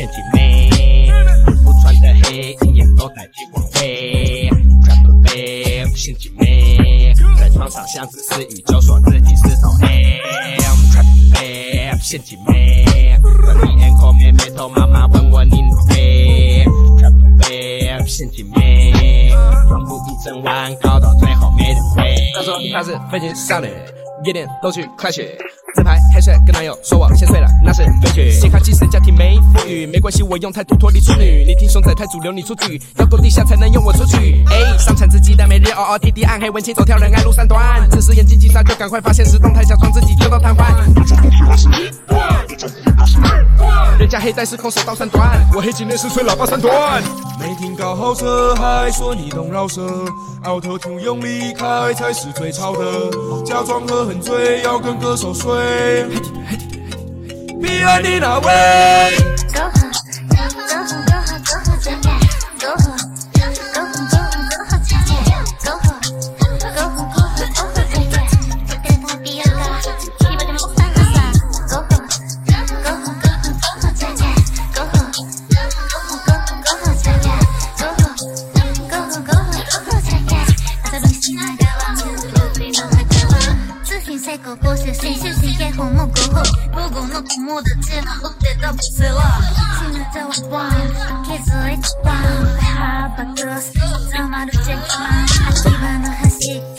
陷阱妹，衣服穿的黑，一眼都带去往回。Trap b a b 陷阱妹，在床上想自私语，就说自己是头 M。Trap b a b 陷阱妹，在你眼口妹妹头，妈妈问我你哪位？Trap b a b 陷阱妹，装不一整晚，搞到最后没人回。他说他是飞行少女，夜店都去 clash。自拍黑色跟男友说我先睡了，那是悲剧。先看其实家庭没富裕，没关系，我用态度脱离处女。你听熊仔太主流，你出局，要够地下才能用我出去。哎，上传自己的每日嗷嗷滴滴暗黑文青，走跳人爱路三段。此时眼睛急刹，就赶快发现时动态，假装自己就到瘫痪。人家黑带是空手道三段，我黑金链是吹喇叭三段。没停高豪车，还说你懂饶舌，奥特图用力开才是最潮的，假装喝很醉，要跟歌手睡。彼岸的那位。成功公式新修行也本目ごほ午後の友達の追ってたボスは死ぬたわワン気づいたワンハーバクス捕まるチェックマン秋葉の橋から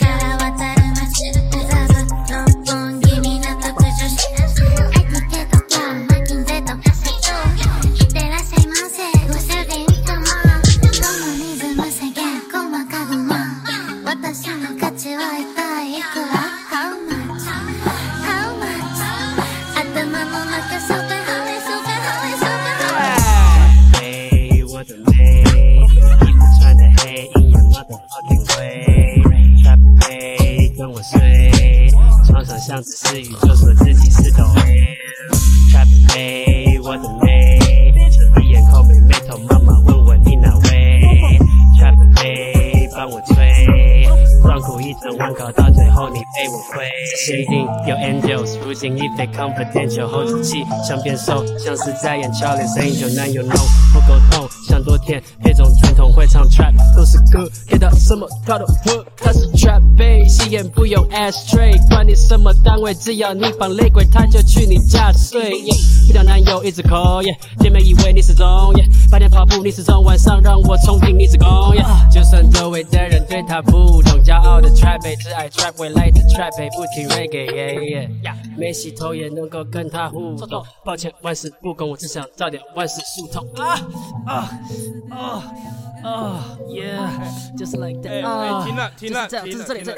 像只是鱼，就说自己是头 M。Trap 妹，我的妹，这闭眼抠妹妹头，妈妈问我你哪位？Trap 妹帮我吹，装苦一整晚，搞到最后你被我亏。这些一定有 angels，如今一堆 confidential，hold 住气想变瘦，像是在演教练，声音有难有浓，不够痛，想多甜，配种传统会唱 trap 都是歌，给到什么他都喝，他是 trap babe，吸烟不用 ashtray，管你什么单位，只要你绑雷鬼，他就去你家睡。遇到男友一直抠，yeah，姐妹以为你是中，yeah，白天跑步你是中，晚上让我重听你是公，yeah，就算周围的人对他不懂，骄傲的 trap babe，只爱 trap 未来的 trap babe，不听 reggae，yeah yeah，没洗头也能够跟他互动，抱歉万事不公，我只想早点万事疏通。啊啊啊啊，yeah，just like that，哎啊，停了停了就是这样，就是这里，停了